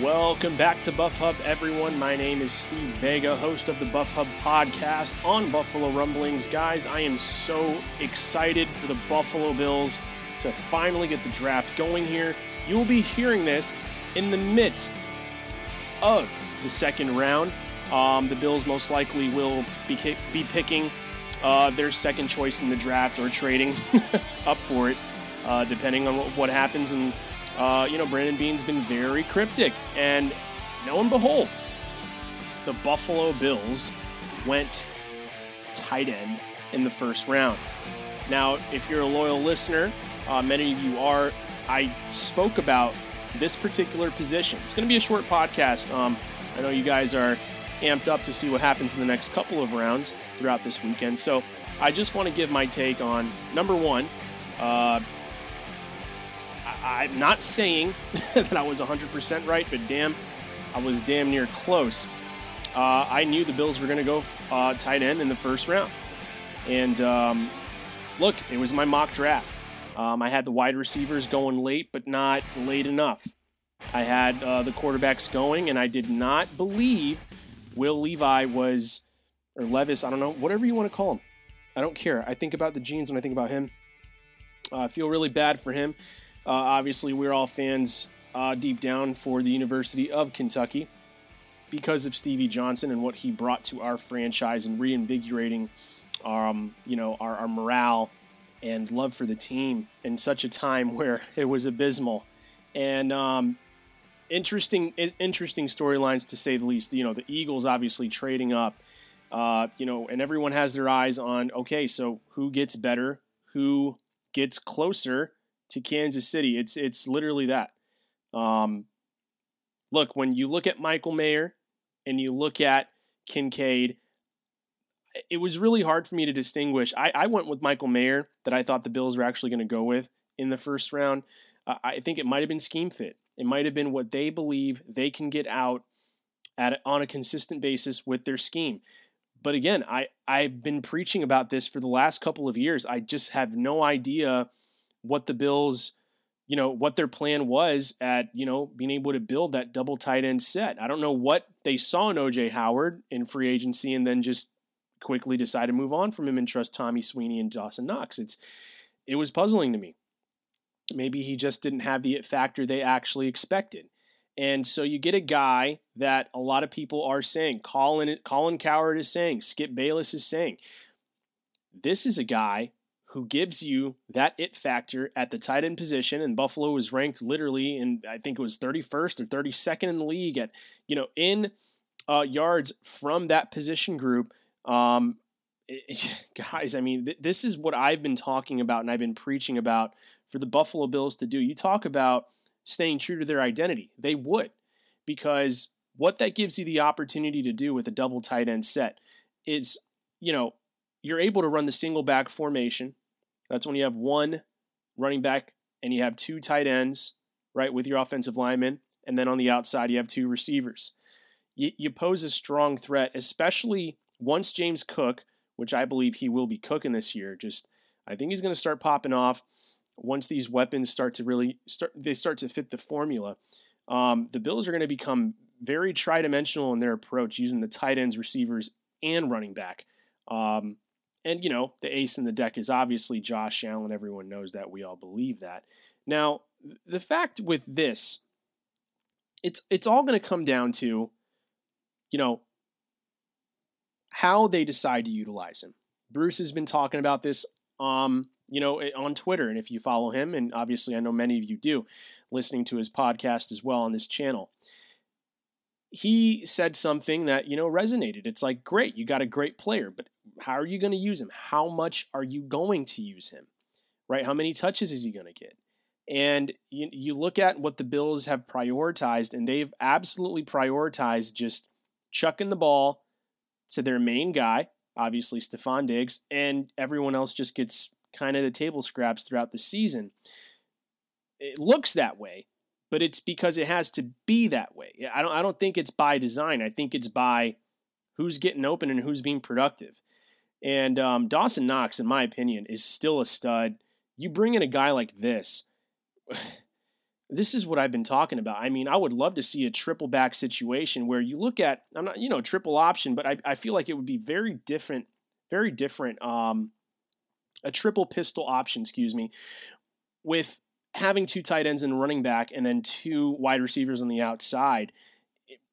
Welcome back to Buff Hub, everyone. My name is Steve Vega, host of the Buff Hub podcast on Buffalo Rumblings. Guys, I am so excited for the Buffalo Bills to finally get the draft going here. You will be hearing this in the midst of the second round. Um, the Bills most likely will be, be picking uh, their second choice in the draft or trading up for it, uh, depending on what, happens and uh, you know, Brandon Beane's been very cryptic. And lo and behold, the Buffalo Bills went tight end in the first round. Now, if you're a loyal listener, uh, many of you are, I spoke about this particular position. It's going to be a short podcast. Um, I know you guys are amped up to see what happens in the next couple of rounds throughout this weekend. So I just want to give my take on number one, uh, I'm not saying that I was 100% right, but damn, I was damn near close. Uh, I knew the Bills were going to go uh, tight end in the first round. And um, look, it was my mock draft. Um, I had the wide receivers going late, but not late enough. I had uh, the quarterbacks going, and I did not believe Will Levi was, or Levis, I don't know, whatever you want to call him. I don't care. I think about the jeans when I think about him. Uh, I feel really bad for him. Uh, obviously, we're all fans uh, deep down for the University of Kentucky because of Stevie Johnson and what he brought to our franchise and reinvigorating, um, you know, our, our morale and love for the team in such a time where it was abysmal. And um, interesting, interesting storylines to say the least. You know, the Eagles obviously trading up. Uh, you know, and everyone has their eyes on okay, so who gets better, who gets closer to Kansas City. It's it's literally that. Um, look, when you look at Michael Mayer and you look at Kincaid, it was really hard for me to distinguish. I, I went with Michael Mayer that I thought the Bills were actually going to go with in the first round. Uh, I think it might have been scheme fit. It might have been what they believe they can get out at on a consistent basis with their scheme. But again, I I've been preaching about this for the last couple of years. I just have no idea what the Bills, you know, what their plan was at, you know, being able to build that double tight end set. I don't know what they saw in OJ Howard in free agency and then just quickly decided to move on from him and trust Tommy Sweeney and Dawson Knox. It's it was puzzling to me. Maybe he just didn't have the factor they actually expected. And so you get a guy that a lot of people are saying, Colin Colin Cowherd is saying, Skip Bayless is saying. This is a guy who gives you that it factor at the tight end position. And Buffalo was ranked literally in, I think it was 31st or 32nd in the league at, you know, in uh, yards from that position group. Um, it, guys, I mean, th- this is what I've been talking about and I've been preaching about for the Buffalo Bills to do. You talk about staying true to their identity. They would, because what that gives you the opportunity to do with a double tight end set is, you know, you're able to run the single back formation that's when you have one running back and you have two tight ends, right, with your offensive linemen. And then on the outside, you have two receivers. You, you pose a strong threat, especially once James Cook, which I believe he will be cooking this year, just I think he's going to start popping off once these weapons start to really start they start to fit the formula. Um, the Bills are going to become very tri-dimensional in their approach, using the tight ends, receivers, and running back. Um, And, you know, the ace in the deck is obviously Josh Allen. Everyone knows that. We all believe that. Now, the fact with this, it's it's all going to come down to, you know, how they decide to utilize him. Bruce has been talking about this, um, you know, on Twitter, and if you follow him, and obviously I know many of you do, listening to his podcast as well on this channel, he said something that you know resonated. It's like, great, you got a great player, but how are you going to use him? How much are you going to use him? Right? How many touches is he going to get? And you, you look at what the Bills have prioritized, and they've absolutely prioritized just chucking the ball to their main guy, obviously Stefon Diggs, and everyone else just gets kind of the table scraps throughout the season. It looks that way, but it's because it has to be that way. I don't I don't think it's by design. I think it's by who's getting open and who's being productive. And um, Dawson Knox, in my opinion, is still a stud. You bring in a guy like this, this is what I've been talking about. I mean, I would love to see a triple back situation where you look at, I'm not, you know, triple option, but I, I feel like it would be very different, very different. Um, a triple pistol option, excuse me, with having two tight ends and running back and then two wide receivers on the outside.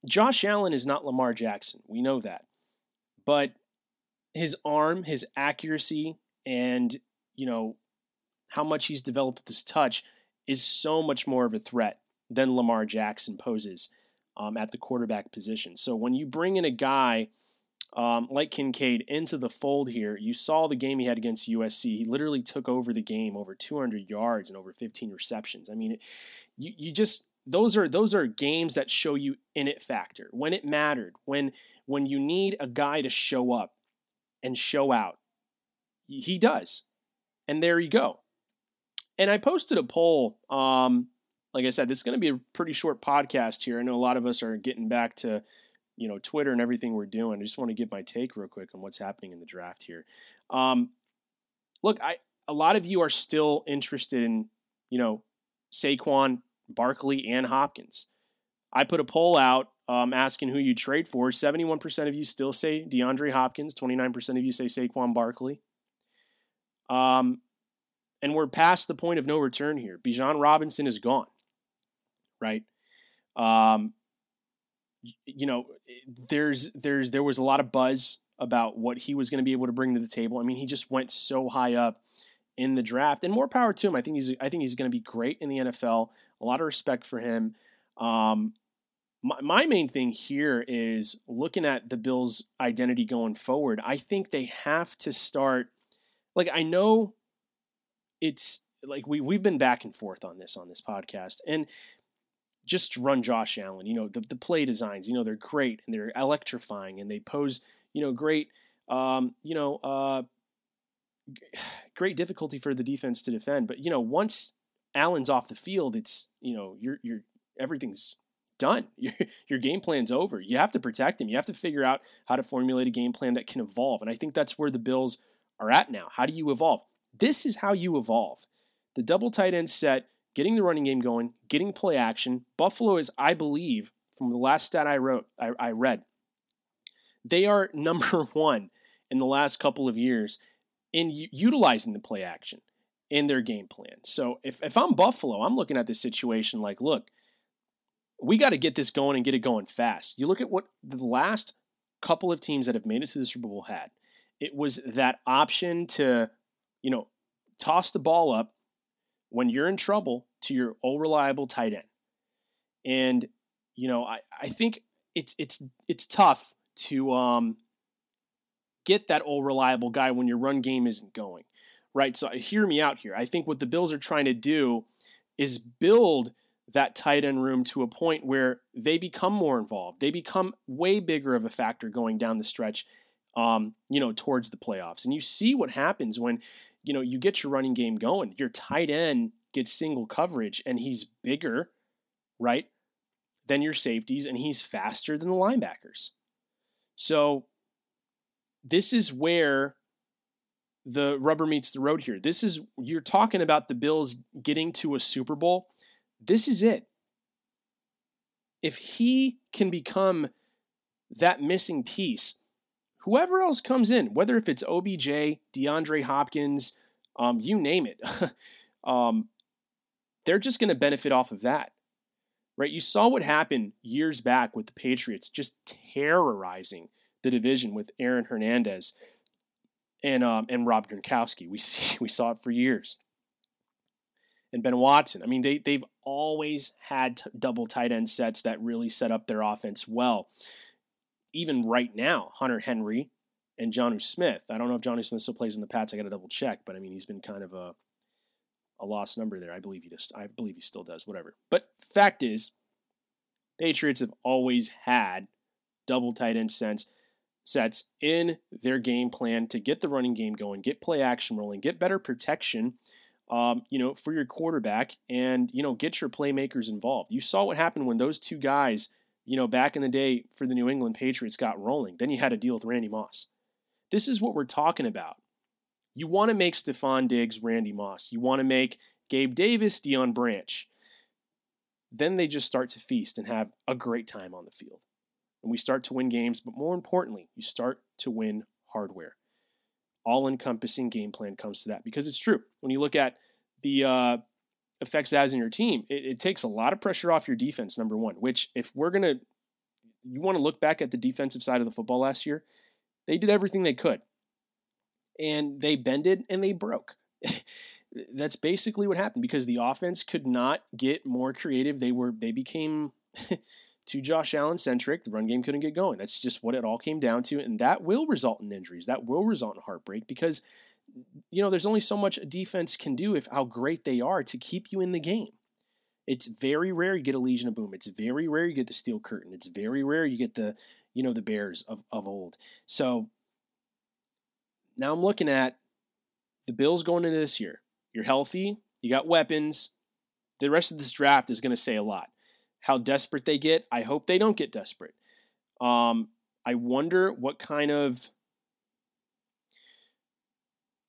Josh Allen is not Lamar Jackson. We know that. But his arm, his accuracy, and, you know, how much he's developed this touch – is so much more of a threat than Lamar Jackson poses um, at the quarterback position. So when you bring in a guy um, like Kincaid into the fold here, you saw the game he had against USC. He literally took over the game, over 200 yards and over 15 receptions. I mean, you you just those are those are games that show you in it factor when it mattered when when you need a guy to show up and show out. He does, and there you go. And I posted a poll. Um, like I said, this is going to be a pretty short podcast here. I know a lot of us are getting back to, you know, Twitter and everything we're doing. I just want to give my take real quick on what's happening in the draft here. Um, look, I a lot of you are still interested in, you know, Saquon, Barkley, and Hopkins. I put a poll out um, asking who you trade for. 71% of you still say DeAndre Hopkins. 29% of you say Saquon Barkley. Um, and we're past the point of no return here. Bijan Robinson is gone, right? Um, you know, there's there's there was a lot of buzz about what he was going to be able to bring to the table. I mean, he just went so high up in the draft, and more power to him. I think he's I think he's going to be great in the NFL. A lot of respect for him. Um, my, my main thing here is looking at the Bills' identity going forward. I think they have to start. Like I know it's like we we've been back and forth on this on this podcast and just run Josh Allen. You know, the, the play designs, you know, they're great and they're electrifying and they pose, you know, great, um, you know, uh, great difficulty for the defense to defend. But, you know, once Allen's off the field, it's, you know, you're, you're, everything's done. Your, your game plan's over. You have to protect him. You have to figure out how to formulate a game plan that can evolve. And I think that's where the Bills are at now. How do you evolve? This is how you evolve. The double tight end set, getting the running game going, getting play action. Buffalo is, I believe, from the last stat I wrote, I, I read, they are number one in the last couple of years in u- utilizing the play action in their game plan. So if, if I'm Buffalo, I'm looking at this situation like, look, we got to get this going and get it going fast. You look at what the last couple of teams that have made it to the Super Bowl had. It was that option to you know, toss the ball up when you're in trouble to your old reliable tight end. And, you know, I, I think it's it's it's tough to um, get that old reliable guy when your run game isn't going. Right. So hear me out here. I think what the Bills are trying to do is build that tight end room to a point where they become more involved. They become way bigger of a factor going down the stretch, um, you know, towards the playoffs. And you see what happens when you know, you get your running game going. Your tight end gets single coverage and he's bigger, right, than your safeties and he's faster than the linebackers. So this is where the rubber meets the road here. This is you're talking about the Bills getting to a Super Bowl. This is it. If he can become that missing piece, whoever else comes in, whether if it's OBJ, DeAndre Hopkins, um, you name it, um, they're just going to benefit off of that. Right? You saw what happened years back with the Patriots just terrorizing the division with Aaron Hernandez and um, and Rob Gronkowski. We see we saw it for years. And Ben Watson. I mean, they they've always had t- double tight end sets that really set up their offense well. Even right now, Hunter Henry and Jonnu Smith. I don't know if Jonnu Smith still plays in the Pats. I got to double check, but I mean, he's been kind of a a lost number there. I believe he just I believe he still does. Whatever. But fact is, Patriots have always had double tight end sets sets in their game plan to get the running game going, get play action rolling, get better protection, um, you know, for your quarterback, and you know, get your playmakers involved. You saw what happened when those two guys, you know, back in the day for the New England Patriots got rolling. Then you had to deal with Randy Moss. This is what we're talking about. You want to make Stefon Diggs Randy Moss. You want to make Gabe Davis Deion Branch. Then they just start to feast and have a great time on the field and we start to win games, but more importantly, you start to win hardware. All encompassing game plan comes to that because it's true. When you look at the uh, effects as in your team, it, it takes a lot of pressure off your defense, number one, which if we're going to, you want to look back at the defensive side of the football last year, they did everything they could. And they bended and they broke. That's basically what happened because the offense could not get more creative. They were they became too Josh Allen centric. The run game couldn't get going. That's just what it all came down to. And that will result in injuries. That will result in heartbreak because, you know, there's only so much a defense can do if how great they are to keep you in the game. It's very rare you get a Legion of Boom. It's very rare you get the Steel Curtain. It's very rare you get the, you know, the Bears of, of old. So now I'm looking at the Bills going into this year. You're healthy. You got weapons. The rest of this draft is going to say a lot how desperate they get. I hope they don't get desperate. Um, I wonder what kind of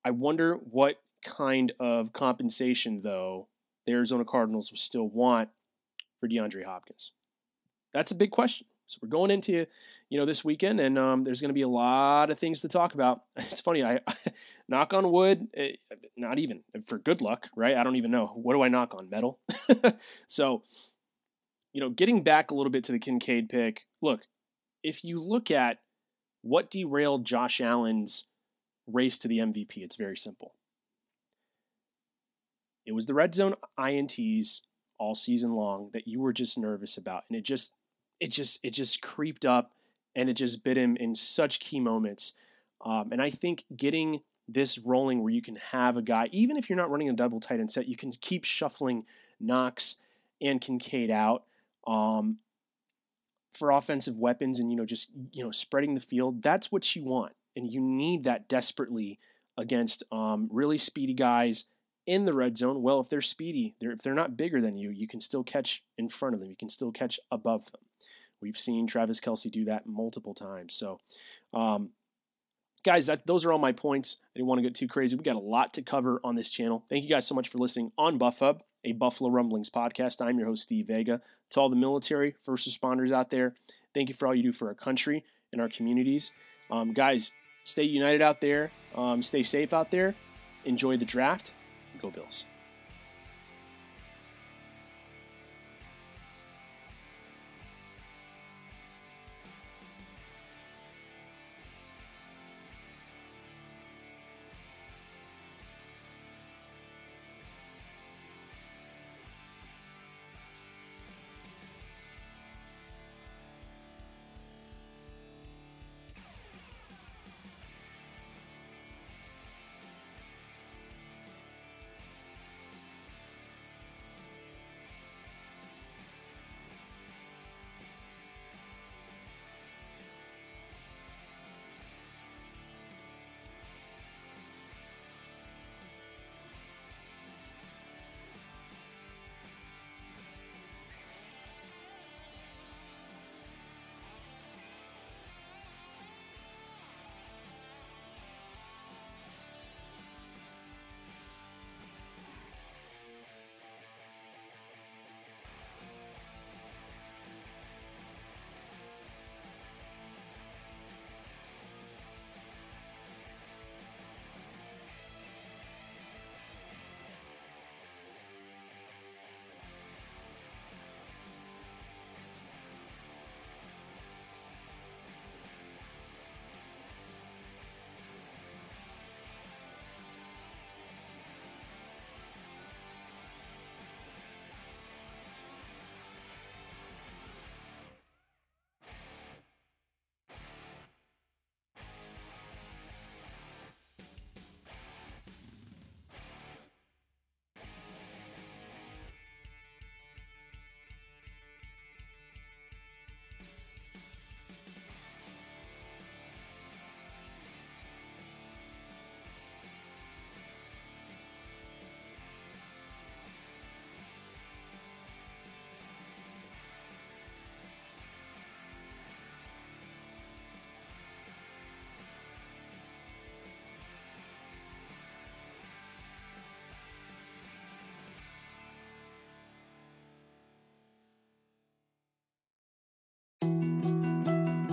I wonder what kind of compensation though the Arizona Cardinals will still want for DeAndre Hopkins. That's a big question. So we're going into you know this weekend, and um, there's going to be a lot of things to talk about. It's funny. I knock on wood. It, eh, not even for good luck, right? I don't even know. What do I knock on? Metal. so you know, getting back a little bit to the Kincaid pick, look, if you look at what derailed Josh Allen's race to the MVP, it's very simple. It was the red zone INTs all season long that you were just nervous about. And it just, it just, it just creeped up and it just bit him in such key moments. Um, and I think getting this rolling where you can have a guy, even if you're not running a double tight end set, you can keep shuffling Knox and Kincaid out um, for offensive weapons and you know just you know spreading the field. That's what you want, and you need that desperately against um, really speedy guys in the red zone. Well, if they're speedy, they're, if they're not bigger than you, you can still catch in front of them. You can still catch above them. We've seen Travis Kelce do that multiple times. So, um, guys, that those are all my points. I didn't want to get too crazy. We got a lot to cover on this channel. Thank you guys so much for listening on Buff Hub a Buffalo Rumblings podcast. I'm your host, Steve Vega. To all the military, first responders out there, thank you for all you do for our country and our communities. Um, guys, stay united out there, um, stay safe out there, enjoy the draft, go Bills.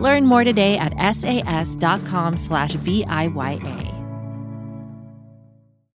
Learn more today at sas.com slash VIYA.